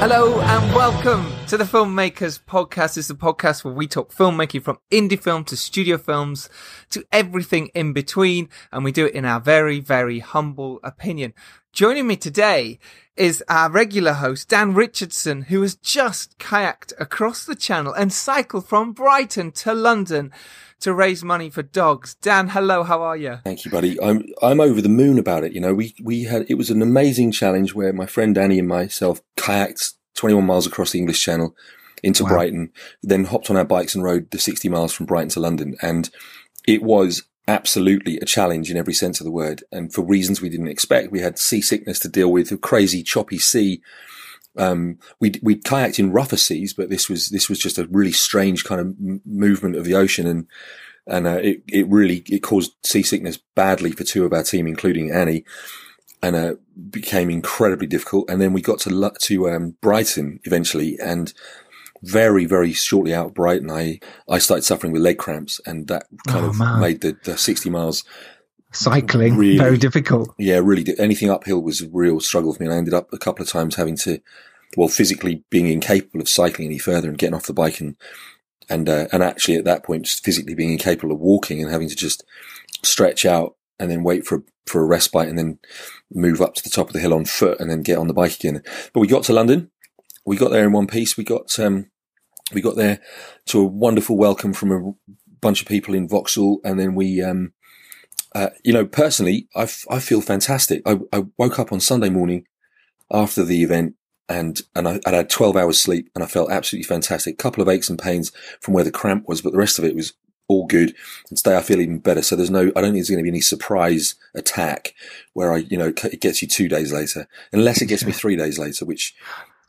Hello and welcome to the Filmmakers Podcast. Is a podcast where we talk filmmaking from indie film to studio films to everything in between. And we do it in our very, very humble opinion. Joining me today is our regular host, Dan Richardson, who has just kayaked across the channel and cycled from Brighton to London to raise money for dogs. Dan, hello, how are you? Thank you, buddy. I'm I'm over the moon about it. You know, we we had it was an amazing challenge where my friend Danny and myself kayaked 21 miles across the English Channel into wow. Brighton, then hopped on our bikes and rode the 60 miles from Brighton to London, and it was absolutely a challenge in every sense of the word. And for reasons we didn't expect, we had seasickness to deal with, a crazy choppy sea. Um, we we kayaked in rougher seas, but this was this was just a really strange kind of m- movement of the ocean, and and uh, it it really it caused seasickness badly for two of our team, including Annie, and uh, became incredibly difficult. And then we got to to um, Brighton eventually, and very, very shortly out of Brighton, I, I started suffering with leg cramps and that kind oh, of man. made the, the 60 miles cycling really, very difficult. Yeah, really. Anything uphill was a real struggle for me. And I ended up a couple of times having to, well, physically being incapable of cycling any further and getting off the bike and, and, uh, and actually at that point, just physically being incapable of walking and having to just stretch out and then wait for, for a respite and then move up to the top of the hill on foot and then get on the bike again. But we got to London we got there in one piece. We got um, we got there to a wonderful welcome from a bunch of people in Vauxhall, and then we, um, uh, you know, personally, I, f- I feel fantastic. I, I woke up on Sunday morning after the event, and and I would had twelve hours sleep, and I felt absolutely fantastic. A couple of aches and pains from where the cramp was, but the rest of it was all good. And today I feel even better. So there's no, I don't think there's going to be any surprise attack where I, you know, it gets you two days later, unless it gets me three days later, which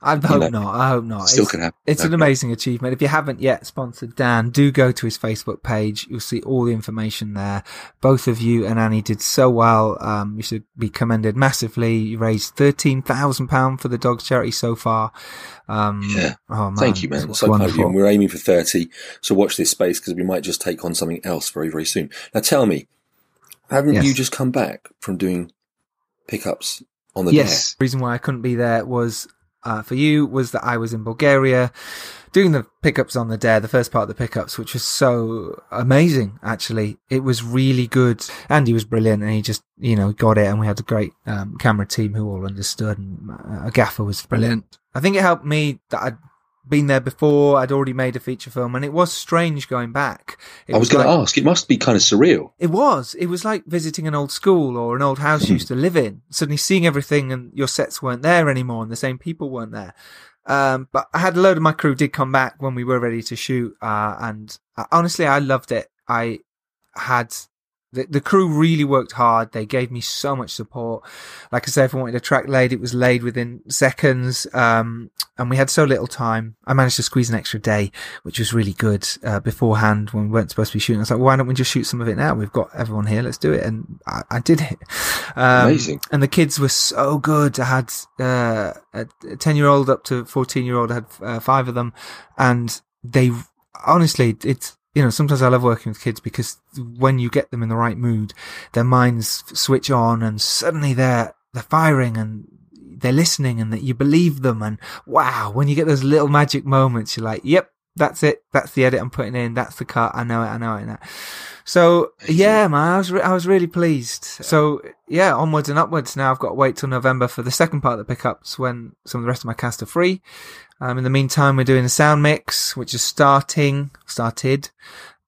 I hope you know, not. I hope not. Still it's, can happen. It's an amazing achievement. If you haven't yet sponsored Dan, do go to his Facebook page. You'll see all the information there. Both of you and Annie did so well. Um, you should be commended massively. You raised thirteen thousand pound for the dogs charity so far. Um, yeah. Oh, man, Thank you, man. So kind of you. And we're aiming for thirty. So watch this space because we might just take on something else very, very soon. Now, tell me, haven't yes. you just come back from doing pickups on the yes. The reason why I couldn't be there was uh, for you was that I was in Bulgaria doing the pickups on the dare, the first part of the pickups, which was so amazing. Actually, it was really good. Andy was brilliant, and he just you know got it, and we had a great um, camera team who all understood, and uh, a gaffer was brilliant. I think it helped me that I'd been there before. I'd already made a feature film, and it was strange going back. It I was, was going like, to ask. It must be kind of surreal. It was. It was like visiting an old school or an old house you used to live in. Suddenly seeing everything, and your sets weren't there anymore, and the same people weren't there. Um, but I had a load of my crew did come back when we were ready to shoot, uh, and uh, honestly, I loved it. I had the, the crew really worked hard. They gave me so much support. Like I said, if I wanted a track laid, it was laid within seconds. Um, and we had so little time. I managed to squeeze an extra day, which was really good, uh, beforehand when we weren't supposed to be shooting. I was like, well, why don't we just shoot some of it now? We've got everyone here. Let's do it. And I, I did it. Um, Amazing. And the kids were so good. I had, uh, a 10 year old up to 14 year old. I had uh, five of them and they, honestly, it's, you know, sometimes I love working with kids because when you get them in the right mood, their minds switch on and suddenly they're, they're firing and they're listening and that you believe them. And wow, when you get those little magic moments, you're like, yep, that's it. That's the edit I'm putting in. That's the cut. I know it. I know it. So yeah, man, I was, re- I was really pleased. So yeah, onwards and upwards. Now I've got to wait till November for the second part of the pickups when some of the rest of my cast are free. Um, in the meantime, we're doing a sound mix, which is starting, started,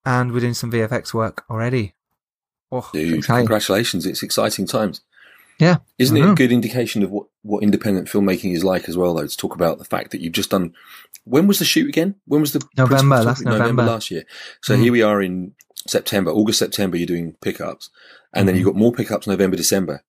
and we're doing some VFX work already. Oh, Dude, congratulations. It's exciting times. Yeah. Isn't it a good indication of what, what independent filmmaking is like as well, though, to talk about the fact that you've just done, when was the shoot again? When was the November, last November. November last year. So mm. here we are in September, August, September, you're doing pickups and mm. then you've got more pickups November, December.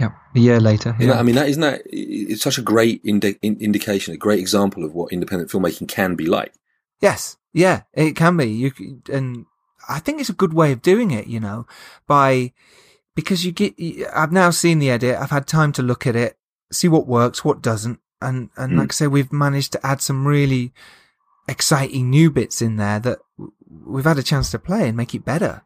Yeah, a year later. Yeah. I mean, that isn't that. It's such a great indi- indication, a great example of what independent filmmaking can be like. Yes, yeah, it can be. You and I think it's a good way of doing it. You know, by because you get. I've now seen the edit. I've had time to look at it, see what works, what doesn't, and and mm. like I say, we've managed to add some really exciting new bits in there that we've had a chance to play and make it better.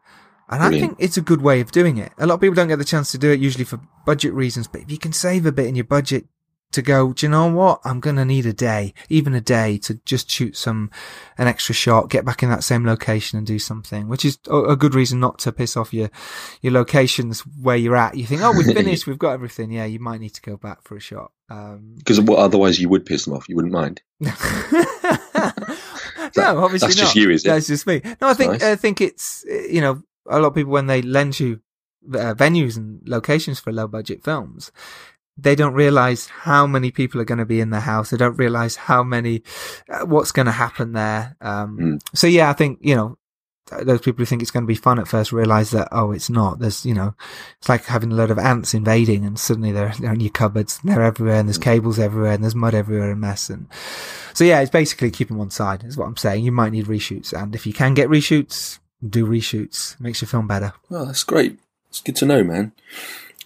And Brilliant. I think it's a good way of doing it. A lot of people don't get the chance to do it usually for budget reasons, but if you can save a bit in your budget, to go, do you know what? I'm going to need a day, even a day to just shoot some, an extra shot, get back in that same location and do something, which is a, good reason not to piss off your, your locations where you're at. You think, oh, we've finished. we've got everything. Yeah. You might need to go back for a shot. Um, Because well, otherwise you would piss them off. You wouldn't mind. no, obviously that's not. just you, is it? That's just me. No, I think Nice. I think it's you know a lot of people when they lend you uh, venues and locations for low budget films, they don't realize how many people are going to be in the house. They don't realize how many uh, what's going to happen there. Um, Mm. So yeah, I think you know those people who think it's going to be fun at first realize that oh, it's not. There's you know it's like having a load of ants invading, and suddenly they're they're in your cupboards, and they're everywhere, and there's cables everywhere, and there's mud everywhere, and mess and. So yeah, it's basically keep them on side is what I'm saying. You might need reshoots, and if you can get reshoots, do reshoots. Makes your film better. Oh, that's great. It's good to know, man.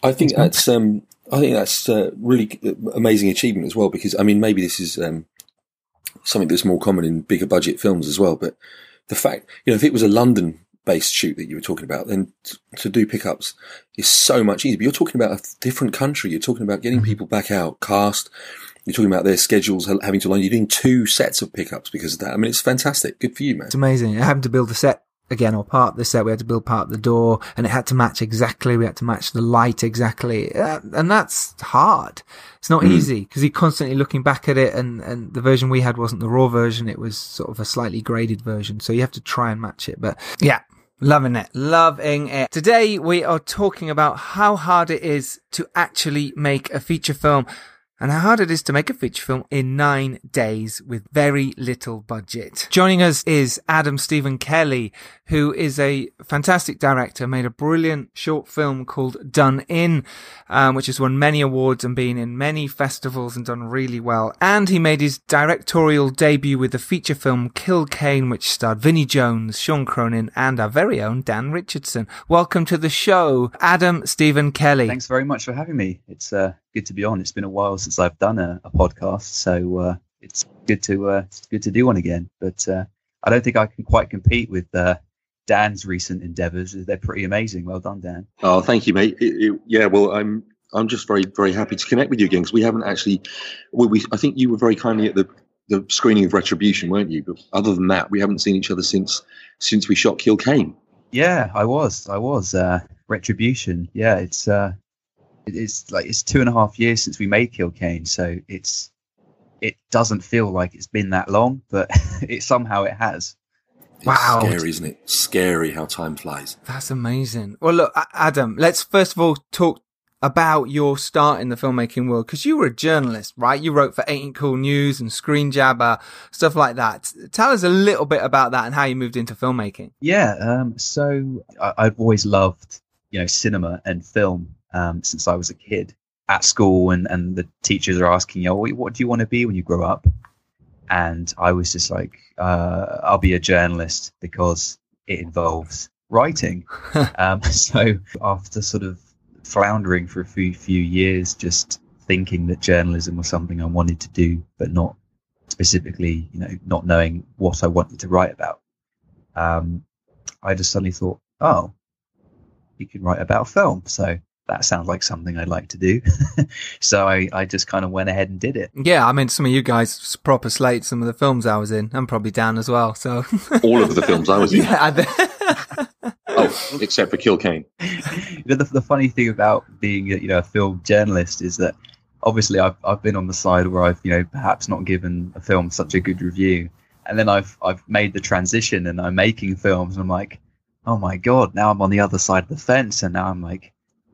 I think that's um, I think that's uh, really amazing achievement as well. Because I mean, maybe this is um, something that's more common in bigger budget films as well. But the fact, you know, if it was a London-based shoot that you were talking about, then t- to do pickups is so much easier. But you're talking about a different country. You're talking about getting people back out, cast. You're talking about their schedules having to line. You're doing two sets of pickups because of that. I mean, it's fantastic. Good for you, man. It's amazing. I happened to build a set again, or part of the set. We had to build part of the door, and it had to match exactly. We had to match the light exactly, uh, and that's hard. It's not easy because you're constantly looking back at it, and and the version we had wasn't the raw version. It was sort of a slightly graded version, so you have to try and match it. But yeah. Loving it. Loving it. Today we are talking about how hard it is to actually make a feature film and how hard it is to make a feature film in nine days with very little budget. Joining us is Adam Stephen Kelly, who is a fantastic director, made a brilliant short film called Done In, um, which has won many awards and been in many festivals and done really well. And he made his directorial debut with the feature film Kill Kane, which starred Vinnie Jones, Sean Cronin, and our very own Dan Richardson. Welcome to the show, Adam Stephen Kelly. Thanks very much for having me. It's uh, good to be on. It's been a while since I've done a, a podcast, so uh, it's good to uh, it's good to do one again. But uh, I don't think I can quite compete with uh, Dan's recent endeavours. They're pretty amazing. Well done, Dan. Oh, thank you, mate. It- it- yeah, well, I'm I'm just very very happy to connect with you again because we haven't actually. Well, we I think you were very kindly at the the screening of Retribution, weren't you? But other than that, we haven't seen each other since since we shot Kill Kane. Yeah, I was. I was. Uh, Retribution. Yeah, it's uh, it's like it's two and a half years since we made Kill Kane, so it's it doesn't feel like it's been that long, but it somehow it has. It's Wow. scary, isn't it? Scary how time flies. That's amazing. Well, look, Adam, let's first of all talk about your start in the filmmaking world because you were a journalist, right? You wrote for Ain't Cool News and Screenjabber, stuff like that. Tell us a little bit about that and how you moved into filmmaking. Yeah, um, so I, I've always loved, you know, cinema and film um, since I was a kid at school, and, and the teachers are asking, you what, what do you want to be when you grow up? And I was just like, uh, I'll be a journalist because it involves writing. um, so after sort of floundering for a few few years, just thinking that journalism was something I wanted to do, but not specifically, you know, not knowing what I wanted to write about. Um, I just suddenly thought, oh, you can write about film. So that sounds like something I'd like to do. so I, I just kind of went ahead and did it. Yeah, I mean, some of you guys proper slate some of the films I was in. I'm probably Dan as well. So All of the films I was in. yeah, I Oh, except for Kill Kane. you know, the, the funny thing about being a, you know a film journalist is that obviously I've I've been on the side where I've you know perhaps not given a film such a good review, and then I've I've made the transition and I'm making films and I'm like, oh my god, now I'm on the other side of the fence, and now I'm like,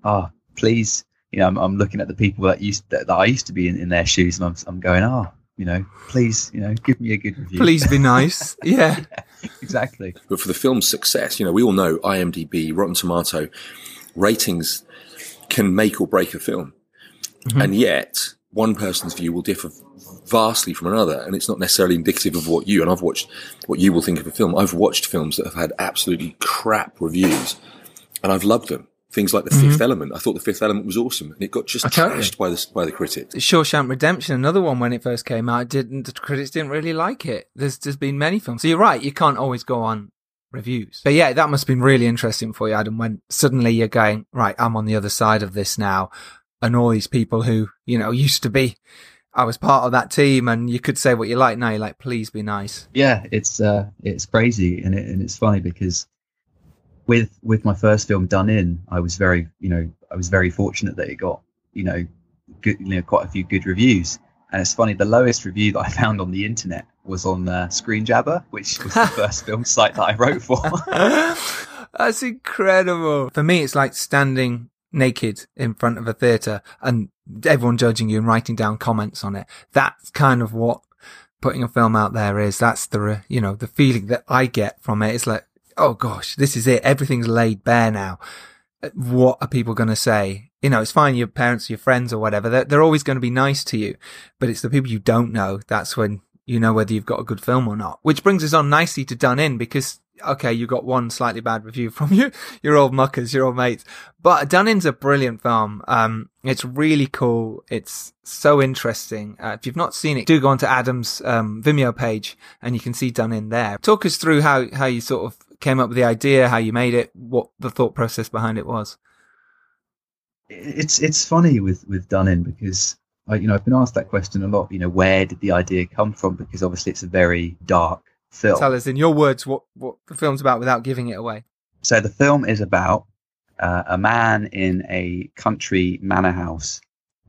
oh please, you know I'm, I'm looking at the people that used that, that I used to be in, in their shoes, and I'm I'm going, oh you know please you know give me a good review, please be nice. Yeah. exactly. But for the film's success, you know, we all know IMDb, Rotten Tomato ratings can make or break a film. Mm-hmm. And yet, one person's view will differ vastly from another, and it's not necessarily indicative of what you, and I've watched what you will think of a film. I've watched films that have had absolutely crap reviews, and I've loved them. Things like The Fifth Element. I thought The Fifth Element was awesome, and it got just totally. trashed by the, by the critics. Shawshank Redemption, another one when it first came out, didn't the critics didn't really like it. There's there's been many films. So you're right, you can't always go on reviews. But yeah, that must have been really interesting for you, Adam, when suddenly you're going, right, I'm on the other side of this now. and all these people who, you know, used to be, I was part of that team and you could say what you like. Now you're like, please be nice. Yeah, it's, uh, it's crazy. And, it, and it's funny because with, with my first film Done In, I was very, you know, I was very fortunate that it got, you know, good, you know, quite a few good reviews. And it's funny, the lowest review that I found on the internet was on uh, Screenjabber, which was the first film site that I wrote for. That's incredible. For me, it's like standing naked in front of a theatre and everyone judging you and writing down comments on it. That's kind of what putting a film out there is. That's the, you know, the feeling that I get from it. It's like, oh gosh, this is it. Everything's laid bare now. What are people going to say? You know, it's fine. Your parents, your friends or whatever, they're, they're always going to be nice to you, but it's the people you don't know. That's when you know whether you've got a good film or not, which brings us on nicely to Done In because okay, you got one slightly bad review from you, your old muckers, your old mates. But Done In's a brilliant film. Um, it's really cool. It's so interesting. Uh, if you've not seen it, do go onto Adam's um, Vimeo page and you can see Done In there. Talk us through how how you sort of came up with the idea, how you made it, what the thought process behind it was. It's it's funny with with Done In because I, you know I've been asked that question a lot. You know, where did the idea come from? Because obviously it's a very dark film. Tell us in your words what, what the film's about without giving it away. So the film is about uh, a man in a country manor house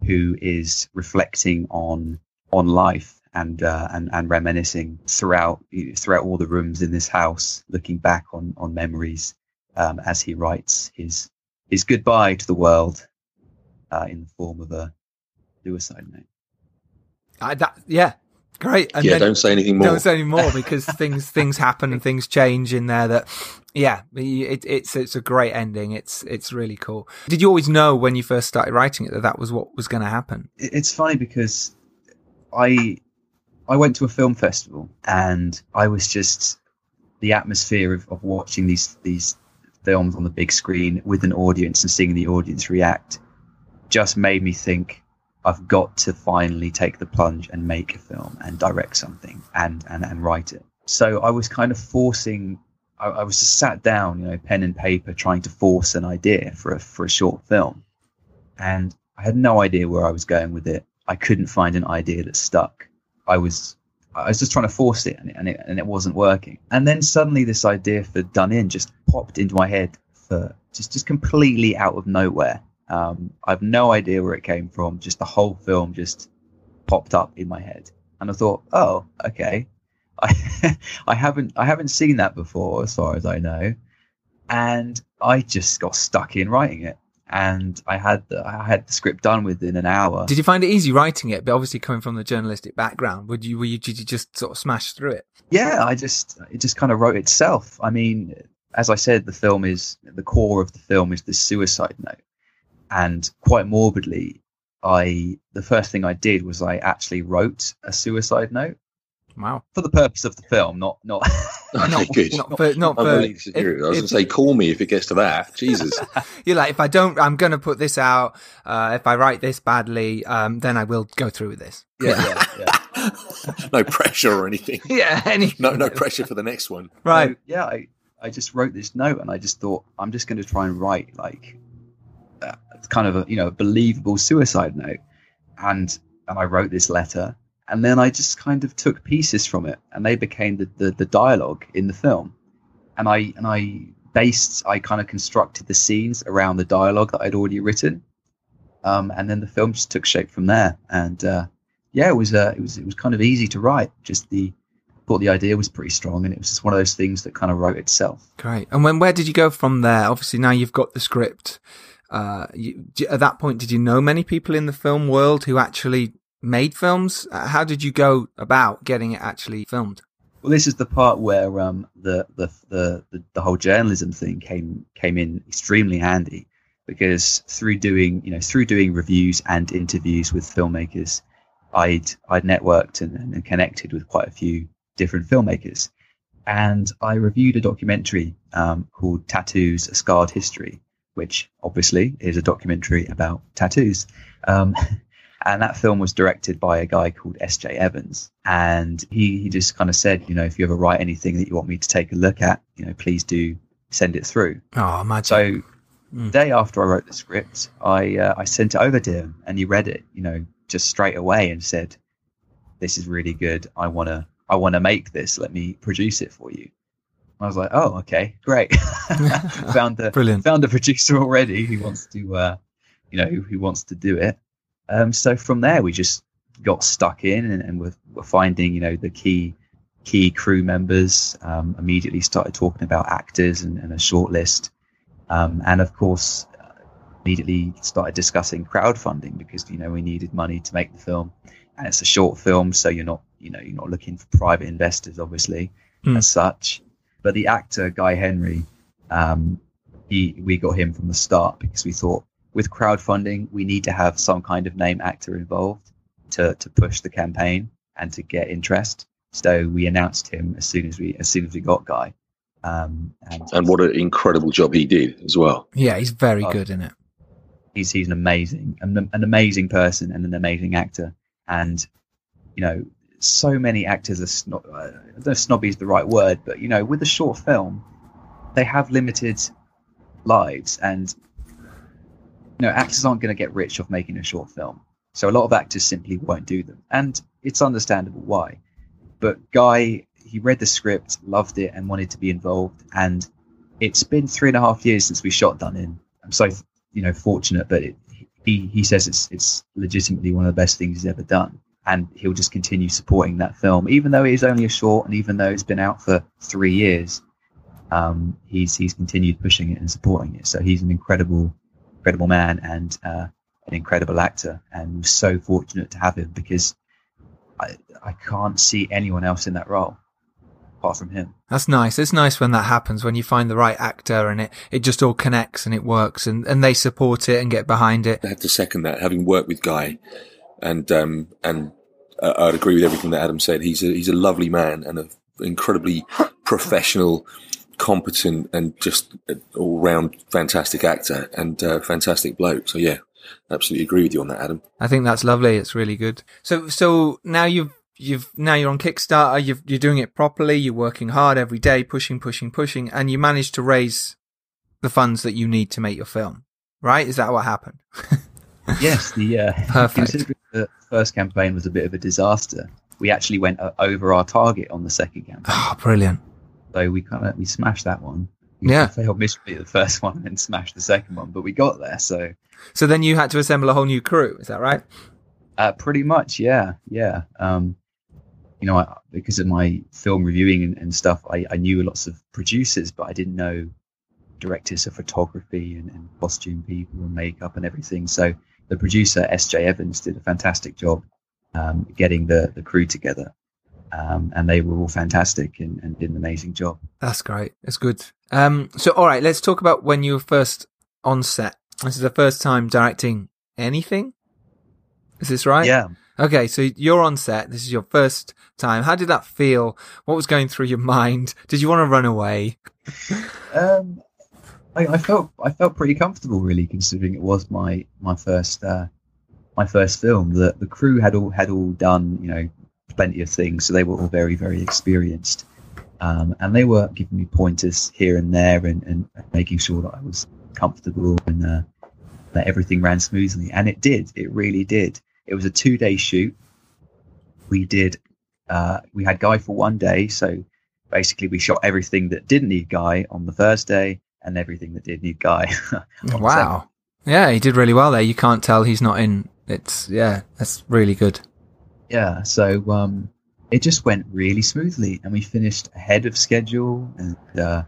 who is reflecting on on life and uh, and and reminiscing throughout throughout all the rooms in this house, looking back on on memories um, as he writes his his goodbye to the world uh, in the form of a suicide note. I, that, yeah, Great. And yeah, don't say anything more. Don't say any more because things things happen and things change in there. That yeah, it, it's it's a great ending. It's it's really cool. Did you always know when you first started writing it that that was what was going to happen? It's funny because I I went to a film festival and I was just the atmosphere of, of watching these these films on the big screen with an audience and seeing the audience react just made me think I've got to finally take the plunge and make a film and direct something and, and, and write it. So I was kind of forcing, I, I was just sat down, you know, pen and paper, trying to force an idea for a, for a short film. And I had no idea where I was going with it. I couldn't find an idea that stuck. I was I was just trying to force it and, it and it and it wasn't working. And then suddenly this idea for Done In just popped into my head for just just completely out of nowhere. Um, I have no idea where it came from. Just the whole film just popped up in my head, and I thought, oh, okay. I I haven't I haven't seen that before, as far as I know, and I just got stuck in writing it. And I had the, I had the script done within an hour. Did you find it easy writing it? But obviously, coming from the journalistic background, would you were you did you just sort of smash through it? Yeah, I just it just kind of wrote itself. I mean, as I said, the film is the core of the film is the suicide note and quite morbidly, I the first thing I did was I actually wrote a suicide note. Wow! For the purpose of the film, not not okay, not, good. Not for, not for, if, I was going to say, call me if it gets to that. Jesus, you're like, if I don't, I'm going to put this out. Uh, if I write this badly, um, then I will go through with this. Yeah, yeah, yeah. no pressure or anything. Yeah, any no no pressure for the next one. Right? So, yeah, I I just wrote this note and I just thought I'm just going to try and write like it's kind of a you know a believable suicide note, and and I wrote this letter, and then I just kind of took pieces from it, and they became the the, the dialogue in the film, and I and I based I kind of constructed the scenes around the dialogue that I'd already written, um, and then the film just took shape from there, and uh, yeah, it was uh, it was it was kind of easy to write. Just the thought the idea was pretty strong, and it was just one of those things that kind of wrote itself. Great. And when where did you go from there? Obviously, now you've got the script. Uh, you, at that point, did you know many people in the film world who actually made films? How did you go about getting it actually filmed? Well, this is the part where um, the, the, the the the whole journalism thing came came in extremely handy because through doing you know through doing reviews and interviews with filmmakers, I'd I'd networked and, and connected with quite a few different filmmakers, and I reviewed a documentary um, called "Tattoos: A Scarred History," which obviously is a documentary about tattoos. Um, and that film was directed by a guy called S.J. Evans. And he, he just kind of said, you know, if you ever write anything that you want me to take a look at, you know, please do send it through. Oh, imagine. So The day after I wrote the script, I uh, I sent it over to him, and he read it, you know, just straight away, and said, "This is really good. I wanna I wanna make this. Let me produce it for you." I was like, "Oh, okay, great." found the Brilliant. found a producer already who wants to, uh, you know, who, who wants to do it. Um, so from there, we just got stuck in, and, and we're, we're finding, you know, the key key crew members. Um, immediately started talking about actors and, and a short list, um, and of course, uh, immediately started discussing crowdfunding because you know we needed money to make the film, and it's a short film, so you're not, you know, you're not looking for private investors, obviously, Hmm. as such. But the actor Guy Henry, um, he we got him from the start because we thought with crowdfunding we need to have some kind of name actor involved to to push the campaign and to get interest. So we announced him as soon as we as soon as we got Guy. Um, and And what an incredible job he did as well. Yeah, he's very Oh. good in it. he's he's an amazing an, an amazing person and an amazing actor and you know so many actors are snob uh, I don't know snobby is the right word but you know with a short film they have limited lives and you know actors aren't going to get rich off making a short film. So a lot of actors simply won't do them. And it's understandable why. But Guy he read the script loved it and wanted to be involved. And it's been three and a half years since we shot Done In so you know fortunate, but it, he he says it's it's legitimately one of the best things he's ever done, and he'll just continue supporting that film, even though it is only a short, and even though it's been out for three years. Um, he's he's continued pushing it and supporting it. So he's an incredible, incredible man and uh, an incredible actor, and we're so fortunate to have him because I I can't see anyone else in that role apart from him. That's nice. It's nice when that happens, when you find the right actor and it, it just all connects and it works and, and they support it and get behind it. I have to second that, having worked with Guy, and um, and uh, I'd agree with everything that Adam said. He's a he's a lovely man and an incredibly professional, competent, and just all round fantastic actor and uh, fantastic bloke. So yeah, absolutely agree with you on that, Adam. I think that's lovely. It's really good. So, so now you've, you've, now you're on Kickstarter, you've, you're doing it properly, you're working hard every day, pushing, pushing, pushing, and you managed to raise the funds that you need to make your film. Right? Is that what happened? Yes, the uh, Perfect. the first campaign was a bit of a disaster. We actually went uh, over our target on the second campaign, Oh, brilliant. So we kind of we smashed that one. We Yeah. failed miserably at the first one and then smashed the second one, but we got there. So So then you had to assemble a whole new crew. Is that right? uh, pretty much, yeah, yeah. Um, you know, I, because of my film reviewing and, and stuff, I, I knew lots of producers, but I didn't know directors of photography and, and costume people and makeup and everything. So the producer S.J. Evans did a fantastic job um, getting the the crew together, um, and they were all fantastic and, and did an amazing job. That's great. It's good. Um, so all right, let's talk about when you were first on set. This is the first time directing anything. Is this right? Yeah, Okay, so you're on set. This is your first time. How did that feel? What was going through your mind? Did you want to run away? um, I, I felt I felt pretty comfortable, really, considering it was my my first uh, my first film. The the crew had all had all done you know plenty of things, so they were all very very experienced, um, and they were giving me pointers here and there and, and making sure that I was comfortable and uh, that everything ran smoothly. And it did. It really did. It was a two day shoot. We did. Uh, we had Guy for one day, so basically we shot everything that didn't need Guy on the first day and everything that did need Guy. second. Wow. Yeah, he did really well there. You can't tell he's not in. It's yeah, that's really good. Yeah, so um, it just went really smoothly, and we finished ahead of schedule. And uh,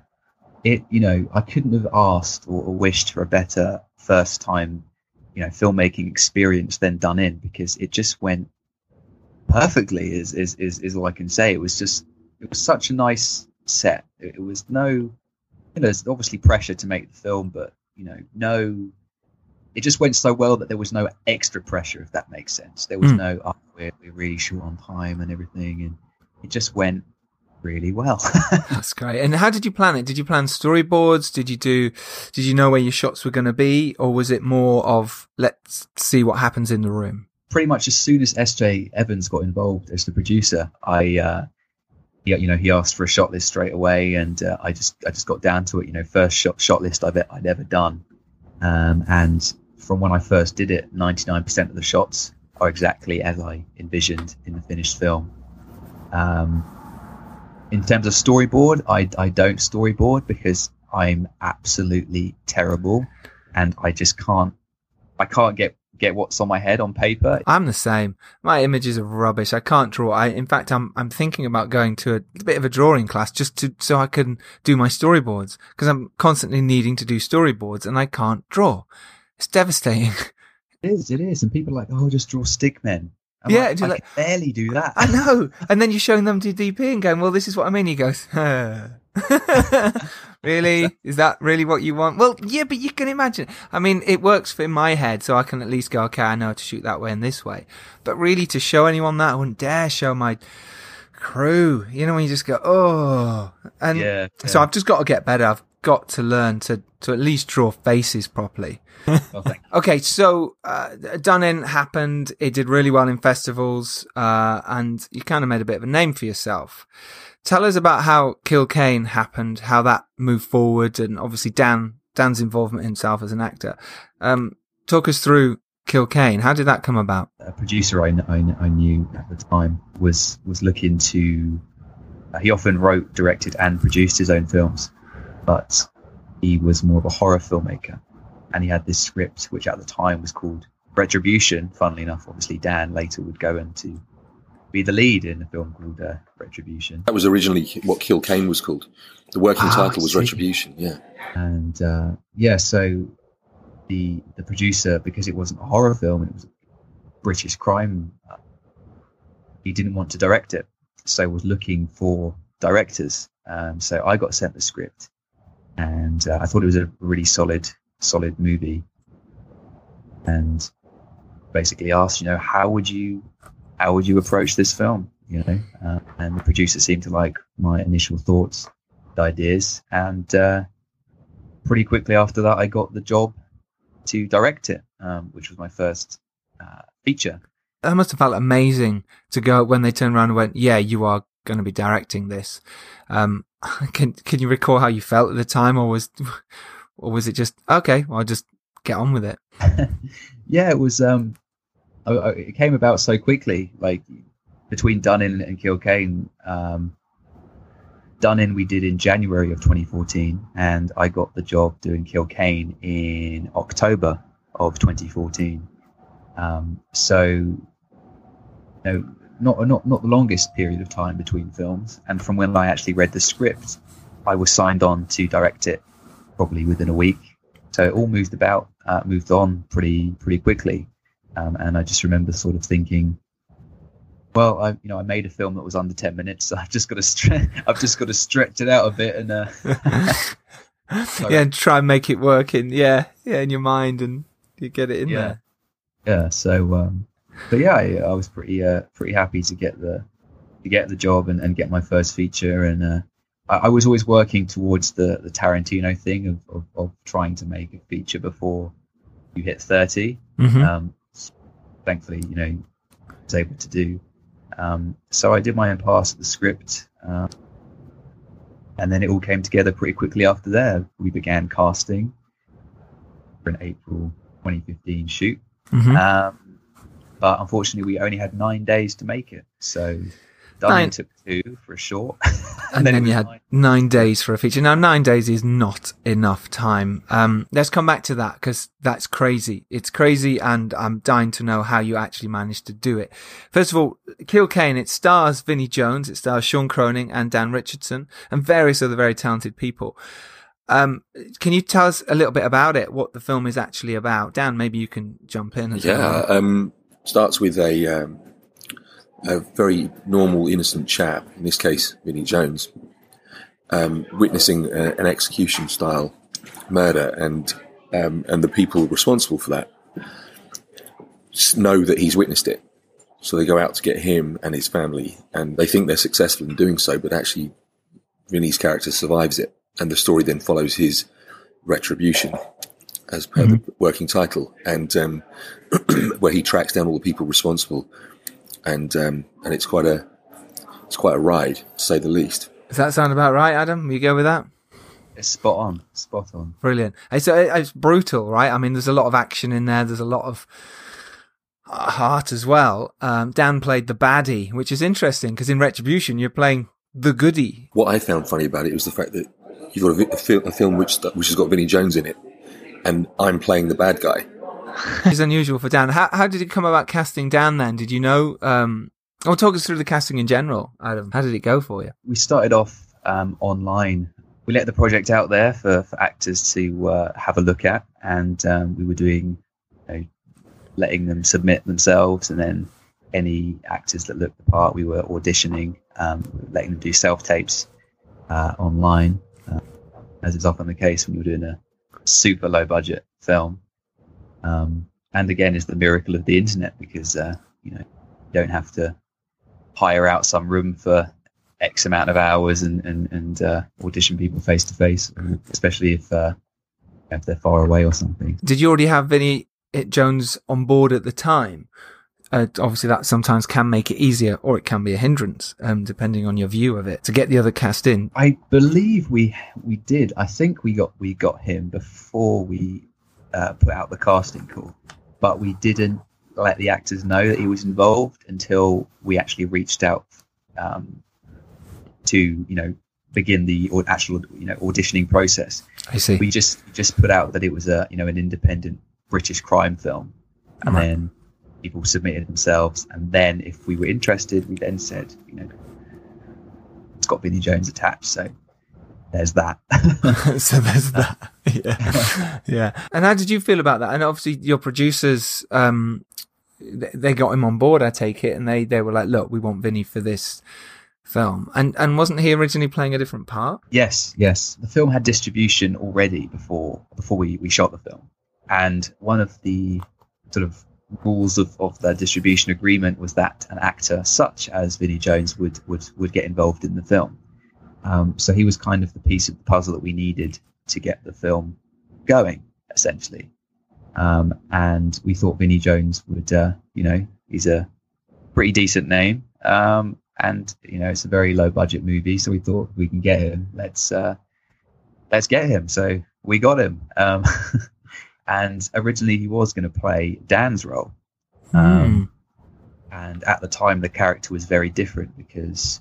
it, you know, I couldn't have asked or, wished for a better first time, you know, filmmaking experience than Done In because it just went perfectly. Is is is, is all I can say. It was just it was such a nice set. It, it was no, you know, there's obviously pressure to make the film, but you know, no it just went so well that there was no extra pressure, if that makes sense. There was Mm. no, oh, we're, we're really short on time and everything. And it just went really well. That's great. And how did you plan it? Did you plan storyboards? Did you do? Did you know where your shots were going to be, or was it more of let's see what happens in the room? Pretty much as soon as SJ Evans got involved as the producer, I, uh, yeah, you know, he asked for a shot list straight away, and uh, I just, I just got down to it. You know, first shot shot list I've I'd ever done, Um, and from when I first did it, 99% of the shots are exactly as I envisioned in the finished film. Um, in terms of storyboard, I, I don't storyboard because I'm absolutely terrible, and I just can't I can't get get what's on my head on paper. I'm the same. My images are rubbish. I can't draw. I, in fact, I'm, I'm thinking about going to a bit of a drawing class just to, so I can do my storyboards because I'm constantly needing to do storyboards and I can't draw. It's devastating. It is, it is. And people are like, oh, just draw stickmen. I'm Yeah, like, I like- can barely do that. I know. And then you're showing them to DP and going, well, this is what I mean. He goes, really? Is that really what you want? Well, yeah, but you can imagine. I mean, it works for in my head, so I can at least go, okay, I know how to shoot that way and this way. But really, to show anyone that, I wouldn't dare show my crew. You know, when you just go, oh. And yeah. so. I've just got to get better. I've got to learn to, to at least draw faces properly. Well, Okay, so uh, Done In happened. It did really well in festivals, uh, and you kind of made a bit of a name for yourself. Tell us about how Kill Kane happened, how that moved forward, and obviously Dan Dan's involvement himself as an actor. Um, talk us through Kill Kane. How did that come about? a producer I, I, I knew at the time was was looking to. Uh, he often wrote, directed, and produced his own films, but he was more of a horror filmmaker, and he had this script which at the time was called Retribution. Funnily enough, obviously Dan later would go on to be the lead in a film called uh, Retribution. That was originally what Kill Kane was called. The working Ah, title was. Retribution. Yeah. and uh, yeah, so the the producer, because it wasn't a horror film, it was a British crime. uh, He didn't want to direct it, so was looking for directors. Um, so I got sent the script, and uh, I thought it was a really solid solid movie, and basically asked, you know, how would you how would you approach this film? You know, uh, and the producer seemed to like my initial thoughts, ideas, and uh, pretty quickly after that, I got the job to direct it, um, which was my first uh, feature. That must have felt amazing to go when they turned around and went, "Yeah, you are going to be directing this." Um, can can you recall how you felt at the time, or was or was it just okay? I'll just get on with it. yeah, it was. Um, I, I, it came about so quickly. Like between Done In and Kill Kane, um, we did in January of 2014, and I got the job doing Kill Kane in October of 2014. Um, so, you know, not not not the longest period of time between films. And from when I actually read the script, I was signed on to direct it probably within a week. So it all moved about, uh, moved on pretty pretty quickly. Um, and I just remember sort of thinking, well, I you know I made a film that was under ten minutes. So I've just got to stre- I've just got to stretch it out a bit and uh, yeah, and try and make it work in yeah yeah in your mind, and you get it in Yeah. there. yeah. So, um, but yeah, I, I was pretty uh, pretty happy to get the to get the job and, and get my first feature. And uh, I, I was always working towards the the Tarantino thing of, of, of trying to make a feature before you hit thirty. Mhm. um, thankfully, you know, was able to do. Um, so I did my own pass at the script, uh, and then it all came together pretty quickly after there. We began casting for an April 2015 shoot, Mhm. um, but unfortunately, we only had nine days to make it. So Done In Nine. took two for a short, and then it you had nine. nine days for a feature. Now, nine days is not enough time. Um, let's come back to that because that's crazy. It's crazy, and I'm dying to know how you actually managed to do it. First of all, Kill Kane, it stars Vinnie Jones, it stars Sean Cronin and Dan Richardson, and various other very talented people. Um, can you tell us a little bit about it? What the film is actually about? Dan, maybe you can jump in. As Yeah. well. Um, starts with a um, a very normal, innocent chap. In this case, Vinnie Jones, um, witnessing a, an execution style murder, and um, and the people responsible for that know that he's witnessed it. So they go out to get him and his family, and they think they're successful in doing so, but actually, Vinnie's character survives it, and the story then follows his retribution, as per the working title, and um, where he tracks down all the people responsible, and um, and it's quite a it's quite a ride, to say the least. Does that sound about right, Adam? Will you go with that? It's spot on, spot on. Brilliant. It's, uh, it's brutal, right? I mean, there's a lot of action in there. There's a lot of uh, heart as well. Um, Dan played the baddie, which is interesting because in Retribution, you're playing the goody. What I found funny about it was the fact that you've got a, a, fil- a film which which has got Vinnie Jones in it, and I'm playing the bad guy. it's unusual for Dan. How, how did it come about casting Dan then? Did you know? Um, or talk us through the casting in general, Adam. How did it go for you? We started off um, online. We let the project out there for, for actors to uh, have a look at, and um, we were doing, you know, letting them submit themselves, and then any actors that looked the part, we were auditioning, um, letting them do self tapes uh, online, uh, as is often the case when you're doing a super low budget film. Um, and again, is the miracle of the internet because uh, you know you don't have to hire out some room for X amount of hours and and, and uh, audition people face to face, especially if uh, if they're far away or something. Did you already have Vinnie Jones on board at the time? Uh, obviously, that sometimes can make it easier, or it can be a hindrance, um, depending on your view of it. To get the other cast in, I believe we we did. I think we got we got him before we uh, put out the casting call, but we didn't let the actors know that he was involved until we actually reached out um, to you know begin the actual you know auditioning process. I see. We just just put out that it was a you know an independent British crime film, and Right. then people submitted themselves, and then if we were interested, we then said you know it's got Vinnie Jones attached, so there's that. so there's that. Yeah. yeah. And how did you feel about that? And obviously your producers, um, they got him on board, I take it, and they, they were like, look, we want Vinnie for this film. And, and wasn't he originally playing a different part? Yes, yes. The film had distribution already before before we, we shot the film. And one of the sort of rules of, of the distribution agreement was that an actor such as Vinnie Jones would would, would get involved in the film. Um, so he was kind of the piece of the puzzle that we needed to get the film going, essentially. Um, and we thought Vinnie Jones would, uh, you know, he's a pretty decent name. Um, and you know it's a very low budget movie, so we thought we can get him. Let's uh, let's get him. So we got him. And originally he was going to play Dan's role, um, and at the time the character was very different because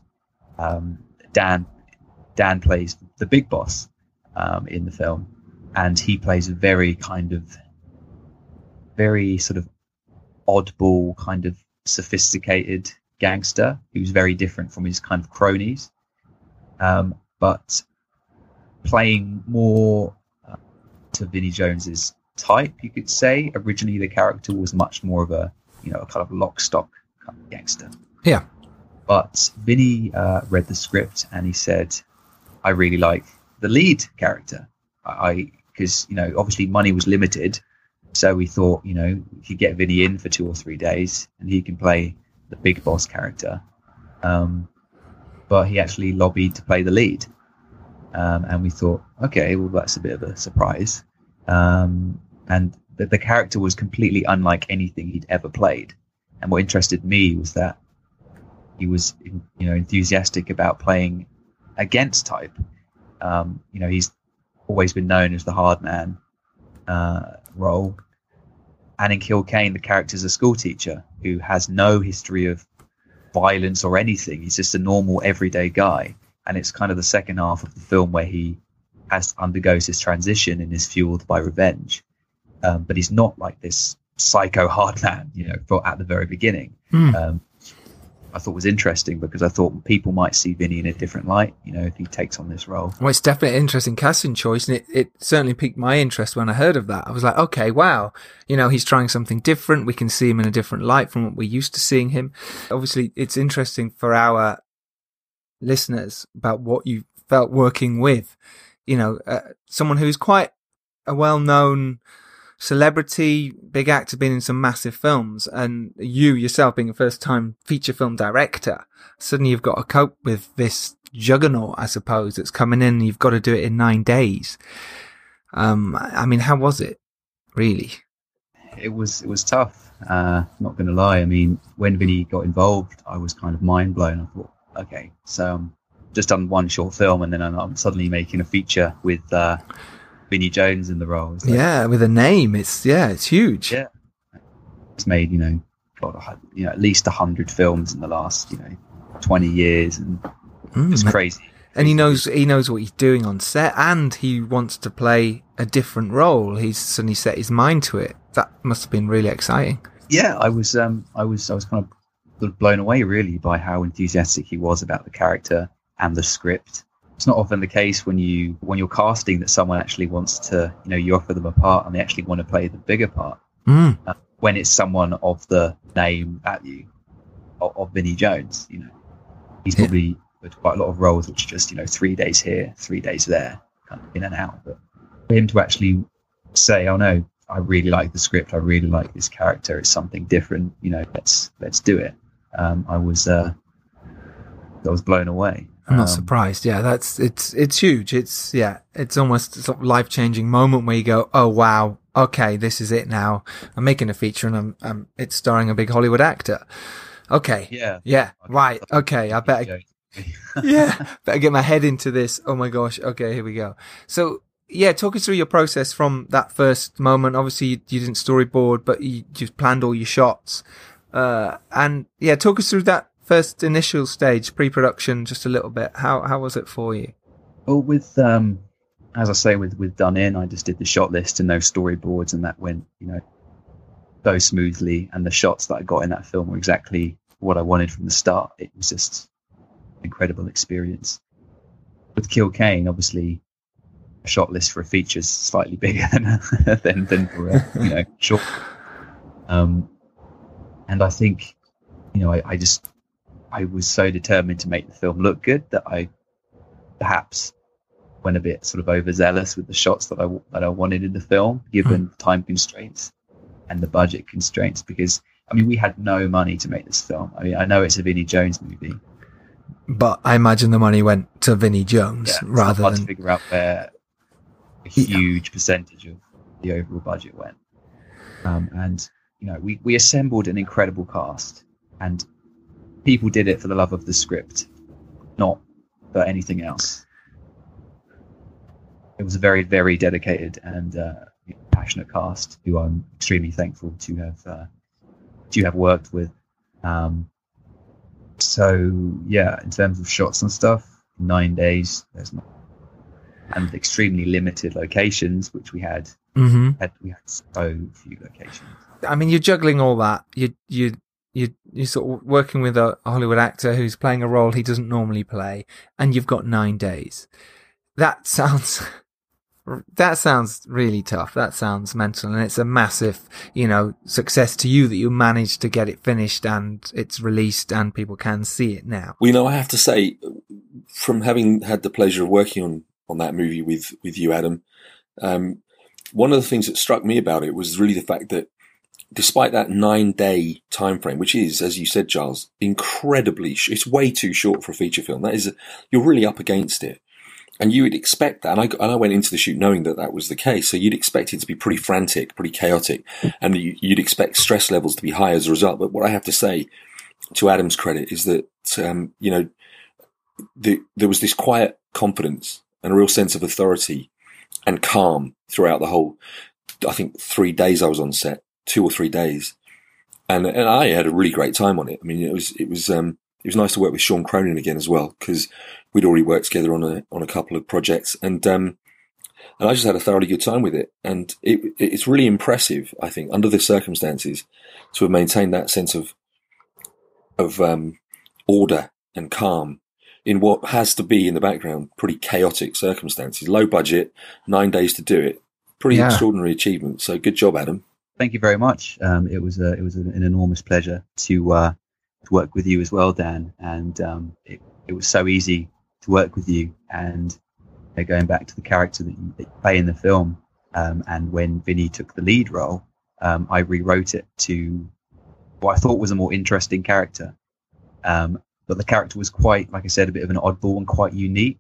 um, Dan Dan plays the big boss um, in the film, and he plays a very kind of very sort of oddball, kind of sophisticated gangster. Who's very different from his kind of cronies, um, but playing more uh, to Vinnie Jones's type, you could say. Originally, the character was much more of a you know a kind of lock stock kind of gangster. Yeah. But Vinnie uh, read the script and he said, "I really like the lead character. I because you know obviously money was limited, so we thought you know we could get Vinnie in for two or three days and he can play the big boss character. Um, but he actually lobbied to play the lead, um, and we thought, okay, well that's a bit of a surprise. Um, and the, the character was completely unlike anything he'd ever played. And what interested me was that he was, you know, enthusiastic about playing against type. Um, you know, he's always been known as the hard man uh, role. And in Kill Kane, the character's a school teacher who has no history of violence or anything. He's just a normal, everyday guy. And it's kind of the second half of the film where he has undergoes this transition and is fueled by revenge. Um, but he's not like this psycho hard man, you know, for, at the very beginning. Hmm. Um, I thought was interesting because I thought people might see Vinnie in a different light, you know, if he takes on this role. Well, it's definitely an interesting casting choice, and it, it certainly piqued my interest when I heard of that. I was like, okay, wow, you know, he's trying something different. We can see him in a different light from what we're used to seeing him. Obviously, it's interesting for our listeners about what you felt working with, you know, uh, someone who's quite a well-known celebrity, big actor, been in some massive films, and you yourself being a first-time feature film director, suddenly you've got to cope with this juggernaut, I suppose, that's coming in. You've got to do it in nine days. Um, I mean, how was it, really? It was it was tough. Uh, not going to lie. I mean, when Vinnie got involved, I was kind of mind blown. I thought, okay, so um, just done one short film, and then I'm, I'm suddenly making a feature with uh, Vinnie Jones in the role. Like- yeah, with a name, it's yeah, it's huge. Yeah. it's made you know, God, you know, at least hundred films in the last you know twenty years, and Mm. it's crazy. and he knows he knows what he's doing on set, and he wants to play a different role. He's suddenly set his mind to it. That must have been really exciting. yeah, I was um I was I was kind of blown away really by how enthusiastic he was about the character and the script. It's not often the case when you when you're casting that someone actually wants to you know you offer them a part and they actually want to play the bigger part. Mm. Uh, when it's someone of the name at you of, of Vinnie Jones, you know, he's Yeah. probably with quite a lot of roles which are just you know three days here, three days there, kind of in and out. But for him to actually say, "Oh no, I really like the script. I really like this character. It's something different. You know, let's let's do it." Um, I was uh, I was blown away. I'm not Um, surprised. Yeah, that's it's it's huge. It's yeah, it's almost a sort of life changing moment where you go, oh wow, okay, this is it now. I'm making a feature and I'm, I'm it's starring a big Hollywood actor. Okay, Yeah. yeah, right, okay, I better yeah, better get my head into this. Oh my gosh. Okay, here we go. So yeah, talk us through your process from that first moment. Obviously, you, you didn't storyboard, but you just planned all your shots. Uh, and yeah, talk us through that first initial stage, pre-production, just a little bit. How how was it for you? Well, with um, as I say, with with Done In, I just did the shot list and those storyboards, and that went you know so smoothly. And the shots that I got in that film were exactly what I wanted from the start. It was just an incredible experience. With Kill Kane, obviously, a shot list for a feature is slightly bigger than than, than for a you know short. Um, and I think you know I, I just I was so determined to make the film look good that I perhaps went a bit sort of overzealous with the shots that I that I wanted in the film, given time constraints and the budget constraints. Because I mean, we had no money to make this film. I mean, I know it's a Vinnie Jones movie, But I imagine the money went to Vinnie Jones yeah, rather hard to than figure out where a Yeah. huge percentage of the overall budget went. Um, and you know, we we assembled an incredible cast, and people did it for the love of the script, not for anything else. It was a very very dedicated and uh, passionate cast who I'm extremely thankful to have uh, to have worked with. Um, so yeah, in terms of shots and stuff, nine days. There's not and extremely limited locations, which we had. hmm had we had so few locations. I mean, you're juggling all that. You you you you're sort of working with a Hollywood actor who's playing a role he doesn't normally play, and you've got nine days. That sounds that sounds really tough. That sounds mental, and it's a massive, you know, success to you that you managed to get it finished and it's released and people can see it now. Well, you know, I have to say, from having had the pleasure of working on, on that movie with, with you, Adam, um, one of the things that struck me about it was really the fact that despite that nine day time frame, which is, as you said, Giles, incredibly, sh- it's way too short for a feature film. That is, you're really up against it. And you would expect that. And I, and I went into the shoot knowing that that was the case. So you'd expect it to be pretty frantic, pretty chaotic. And you, you'd expect stress levels to be high as a result. But what I have to say, to Adam's credit, is that, um, you know, the, there was this quiet confidence and a real sense of authority and calm throughout the whole, I think three days I was on set, two or three days. And, and I had a really great time on it. I mean, it was, it was, um, it was nice to work with Sean Cronin again as well, because we'd already worked together on a, on a couple of projects and, um, and I just had a thoroughly good time with it. And it, it's really impressive, I think, under the circumstances to have maintained that sense of, of, um, order and calm in what has to be in the background pretty chaotic circumstances. Low budget, nine days to do it. Pretty Yeah. extraordinary achievement. So good job, Adam. Thank you very much. Um, it was a, it was an, enormous pleasure to uh, to work with you as well, Dan. And um, it, it was so easy to work with you. And going back to the character that you, that you play in the film, um, and when Vinnie took the lead role, um, I rewrote it to what I thought was a more interesting character. Um, but the character was quite, like I said, a bit of an oddball and quite unique.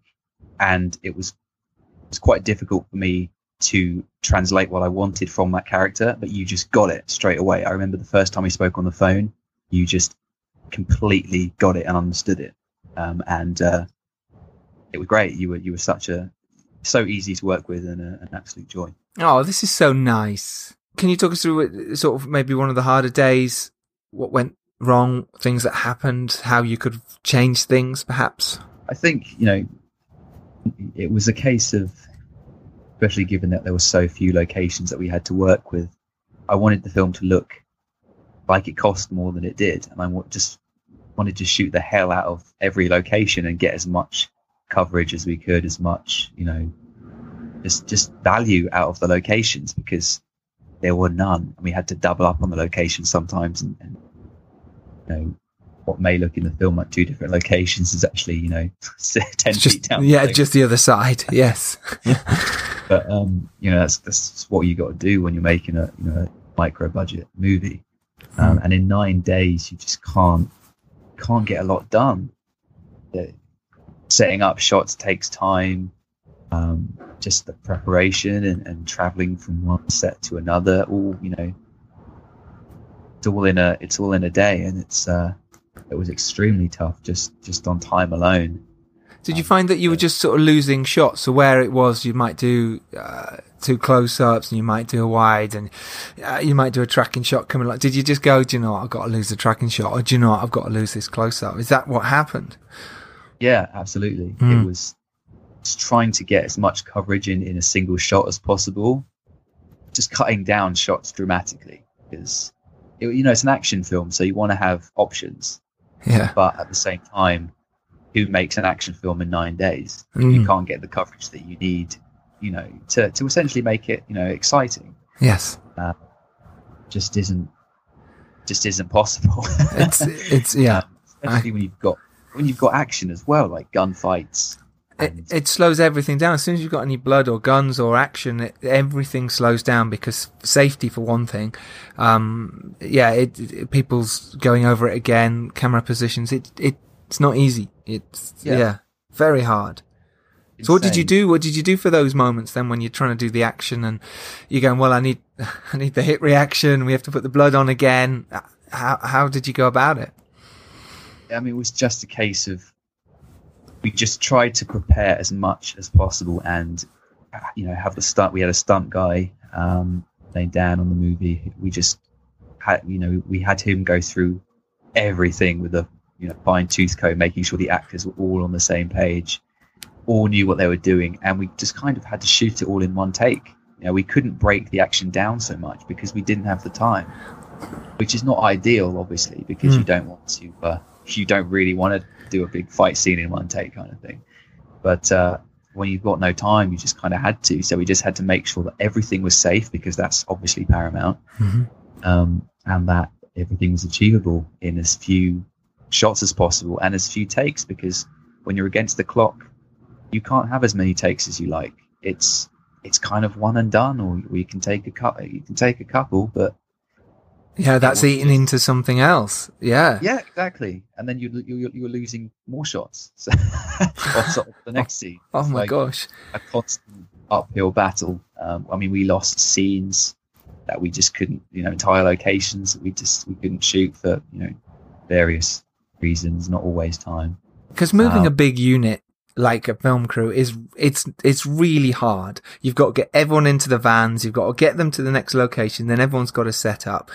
And it was it was quite difficult for me to translate what I wanted from that character, but you just got it straight away. I remember the first time we spoke on the phone, you just completely got it and understood it. Um, and uh, it was great. You were you were such a so easy to work with and a, an absolute joy. Oh, this is so nice. Can you talk us through sort of maybe one of the harder days? What went wrong? Things that happened? How you could change things, perhaps? I think you know it was a case of, especially given that there were so few locations that we had to work with. I wanted the film to look like it cost more than it did, and I just wanted to shoot the hell out of every location and get as much coverage as we could, as much you know, just just value out of the locations because there were none, and we had to double up on the locations sometimes, and, and you know what may look in the film like two different locations is actually you know ten It's feet just down. the yeah, just the other side. Yes. but um, you know that's that's what you got to do when you're making a you know a micro budget movie, um, and in nine days you just can't can't get a lot done. The, setting up shots takes time. Um, just the preparation and, and traveling from one set to another, all you know, it's all in a it's all in a day, and it's uh, it was extremely tough just just on time alone. Did you find that you were just sort of losing shots? So where it was, you might do uh, two close-ups, and you might do a wide, and uh, you might do a tracking shot coming. Like, did you just go? Do you know what? I've got to lose the tracking shot, or do you know what? I've got to lose this close-up. Is that what happened? Yeah, absolutely. Mm. It was just trying to get as much coverage in, in a single shot as possible, just cutting down shots dramatically because it, you know it's an action film, so you want to have options, Yeah. but at the same time, who makes an action film in nine days? You Mm. can't get the coverage that you need, you know, to to essentially make it you know exciting. Yes. Just isn't just isn't possible. It's it's yeah. especially when you've got when you've got action as well, like gunfights. It, and- it slows everything down. As soon as you've got any blood or guns or action, it, everything slows down because safety, for one thing. Um, yeah, it, it- people's going over it again, camera positions. It, it it's not easy. It's yeah, Yeah. very hard. So what did you do? What did you do for those moments then when you're trying to do the action and you're going, well, I need, I need the hit reaction. We have to put the blood on again. How, how did you go about it? I mean, it was just a case of we just tried to prepare as much as possible, and you know, have the stunt. We had a stunt guy um, named Dan on the movie. We just had, you know, we had him go through everything with a you know fine tooth comb, making sure the actors were all on the same page, all knew what they were doing, and we just kind of had to shoot it all in one take. You know, we couldn't break the action down so much because we didn't have the time, which is not ideal, obviously, because Hmm. you don't want to. Uh, you don't really want to do a big fight scene in one take kind of thing. But uh, when you've got no time, you just kind of had to. So we just had to make sure that everything was safe because that's obviously paramount, um, and that everything was achievable in as few shots as possible and as few takes because when you're against the clock, you can't have as many takes as you like. It's it's kind of one and done, or, or you can take a couple. You can take a couple, but Yeah, that's eating into something else. Yeah. Yeah, exactly. And then you you you're losing more shots so, top of the next scene. Oh my like gosh. A constant uphill battle. Um, I mean, we lost scenes that we just couldn't, you know, entire locations that we just we couldn't shoot for you know various reasons, not always time. Because moving Um, a big unit like a film crew is it's it's really hard. You've got to get everyone into the vans. You've got to get them to the next location. Then everyone's got to set up.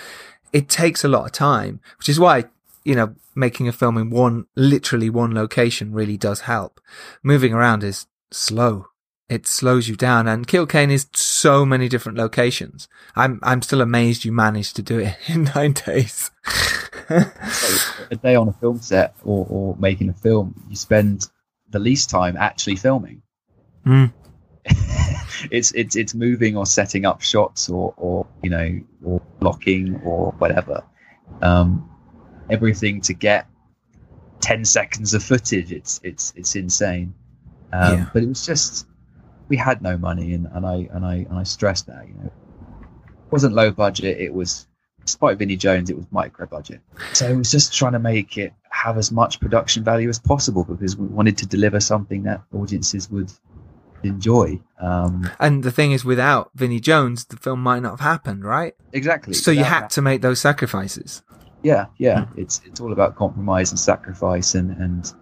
It takes a lot of time, which is why you know making a film in one literally one location really does help. Moving around is slow. It slows you down, and Kill Kane is so many different locations. I'm I'm still amazed you managed to do it in nine days. A day on a film set or, or making a film, you spend the least time actually filming. Mm. it's it's it's moving or setting up shots or or you know or blocking or whatever. Um, everything to get ten seconds of footage. It's it's it's insane. Um, Yeah. But it was just we had no money, and, and I and I and I stressed that you know it wasn't low budget. It was despite Vinnie Jones, it was micro budget. So it was just trying to make it have as much production value as possible because we wanted to deliver something that audiences would enjoy. Um, And the thing is, without Vinnie Jones, the film might not have happened, right? exactly. So you had to make those sacrifices. Yeah, yeah. It's it's all about compromise and sacrifice and and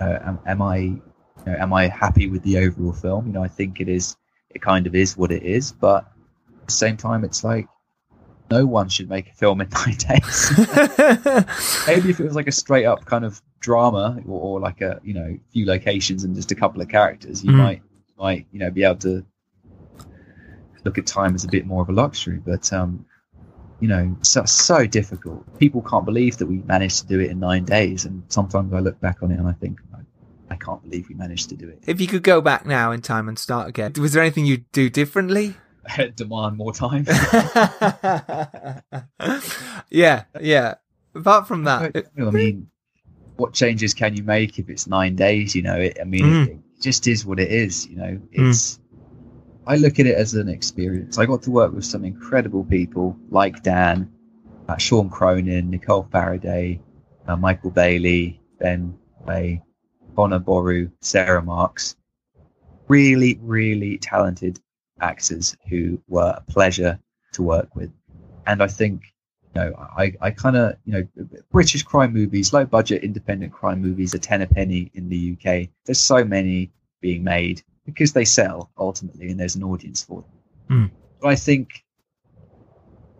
uh, am, am I You know, am I happy with the overall film? You know, I think it is. It kind of is what it is, but at the same time, it's like no one should make a film in nine days. Maybe if it was like a straight up kind of drama or, or like a you know few locations and just a couple of characters, you Mm. might might you know be able to look at time as a bit more of a luxury. But um, you know, so so difficult. People can't believe that we managed to do it in nine days, and sometimes I look back on it and I think. I, I can't believe we managed to do it. if you could go back now in time and start again, was there anything you'd do differently? Demand more time. yeah, yeah. Apart from that, I mean, what changes can you make if it's nine days? You know, it, I mean, Mm. it just is what it is. You know, it's. I look at it as an experience. I got to work with some incredible people like Dan, uh, Sean Cronin, Nicole Faraday, uh, Michael Bailey, Ben Way, Bonner Boru, Sarah Marks. Really, really talented actors who were a pleasure to work with. And I think you know, I, I kind of, you know, British crime movies, low budget independent crime movies are 10 a penny in the UK. There's so many being made because they sell ultimately and there's an audience for them. Mm. But I think,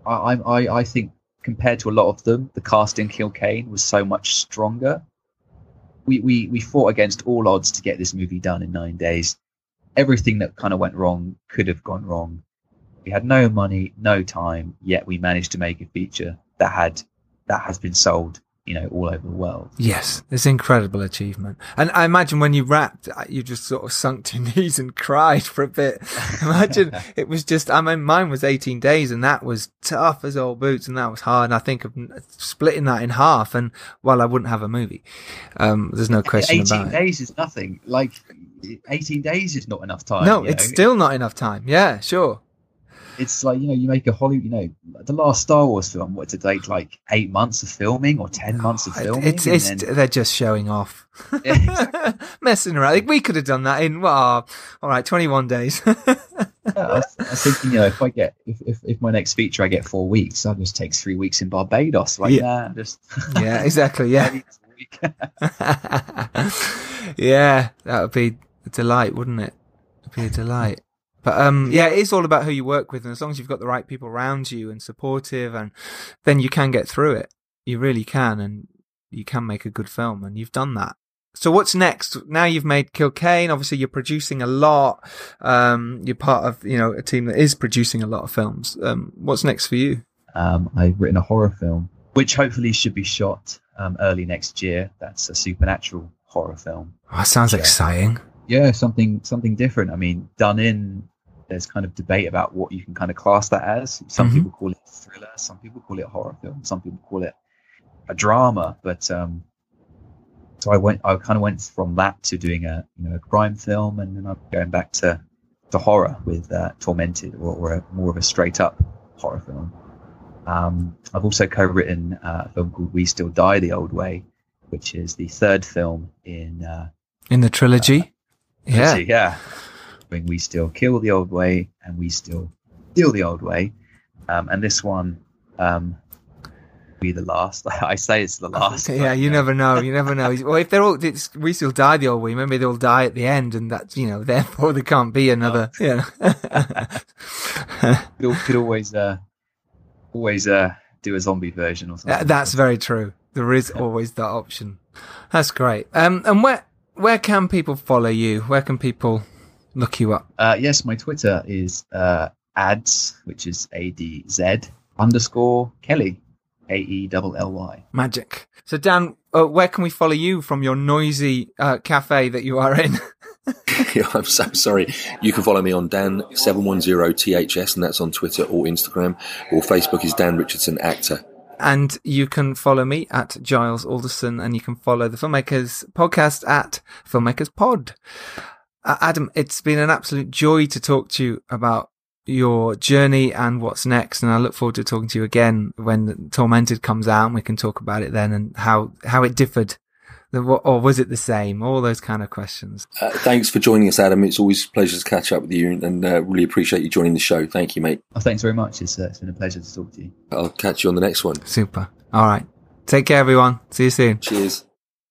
I, I, I- think compared to a lot of them, the cast in Kill Kane was so much stronger. We, we, we fought against all odds to get this movie done in nine days. Everything that kind of went wrong could have gone wrong. We had no money, no time, yet we managed to make a feature that had that has been sold, you know, all over the world. yes, it's incredible achievement. And I imagine when you wrapped, uh, you just sort of sunk to your knees and cried for a bit. imagine it was just, I mean, mine was 18 days and that was tough as old boots and that was hard. And I think of splitting that in half and, well, I wouldn't have a movie. Um, there's no question 18 about it. days is nothing. Like 18 days is not enough time. No, it's know? still not enough time. Yeah, sure. It's like you know you make a Hollywood. You know, the last Star Wars film. What did take like eight months of filming or ten months of filming? It's, it's, then- they're just showing off. Yeah, Messing around. Like, we could have done that in, well, all right, 21 days. I, was, I was thinking, you know, if I get if, if, if my next feature I get four weeks, I'll just take three weeks in Barbados. Like, Yeah. yeah, just yeah, exactly. Yeah. maybe it's a week. yeah, that would be a delight, wouldn't it? It'd be a delight. But um, yeah, it is all about who you work with, and as long as you've got the right people around you and supportive, and then you can get through it. You really can, and you can make a good film, and you've done that. So what's next? Now you've made Kill Kane. Obviously, you're producing a lot. Um, you're part of you know a team that is producing a lot of films. Um, what's next for you? um, I've written a horror film, which hopefully should be shot um, early next year. That's a supernatural horror film. Oh, that sounds Yeah. exciting. Yeah, something something different. I mean, Done In. There's kind of debate about what you can kind of class that as. Some Mhm. people call it thriller. Some people call it horror film. Some people call it a drama. But um, so I went. I kind of went from that to doing a you know a crime film, and then I'm going back to to horror with uh, Tormented, or, or a, more of a straight up horror film. Um, I've also co-written uh, a film called We Still Die the Old Way, which is the third film in uh, In the trilogy, yeah. yeah, yeah. When we still kill the old way and we still steal the old way, um, and this one um, be the last. I say it's the last. Yeah, but, you uh, never know. You never know. Well, if they're all, it's, we still die the old way. Maybe they'll die at the end, and that's you know, therefore there can't be another. You know. Could, always, uh, always uh, do a zombie version or something. That- that's very true. There is always that option. That's great. Um, and where where can people follow you? Where can people look you up? Uh, yes, my Twitter is uh, ads, which is A D Z underscore Kelly, A E L L Y. Magic. So Dan, uh, where can we follow you from your noisy uh, cafe that you are in? I'm so sorry. You can follow me on Dan710THS, and that's on Twitter or Instagram, or Facebook is Dan Richardson Actor. And you can follow me at Giles Alderson, and you can follow the Filmmakers podcast at Filmmakers Pod. Uh, Adam, it's been an absolute joy to talk to you about your journey and what's next. And I look forward to talking to you again when Tormented comes out and we can talk about it then and how, how it differed. Or was it the same? All those kind of questions. Uh, thanks for joining us, Adam. It's always a pleasure to catch up with you, and uh, really appreciate you joining the show. Thank you, mate. Oh, thanks very much. It's, uh, it's been a pleasure to talk to you. I'll catch you on the next one. Super. All right. Take care, everyone. See you soon. Cheers.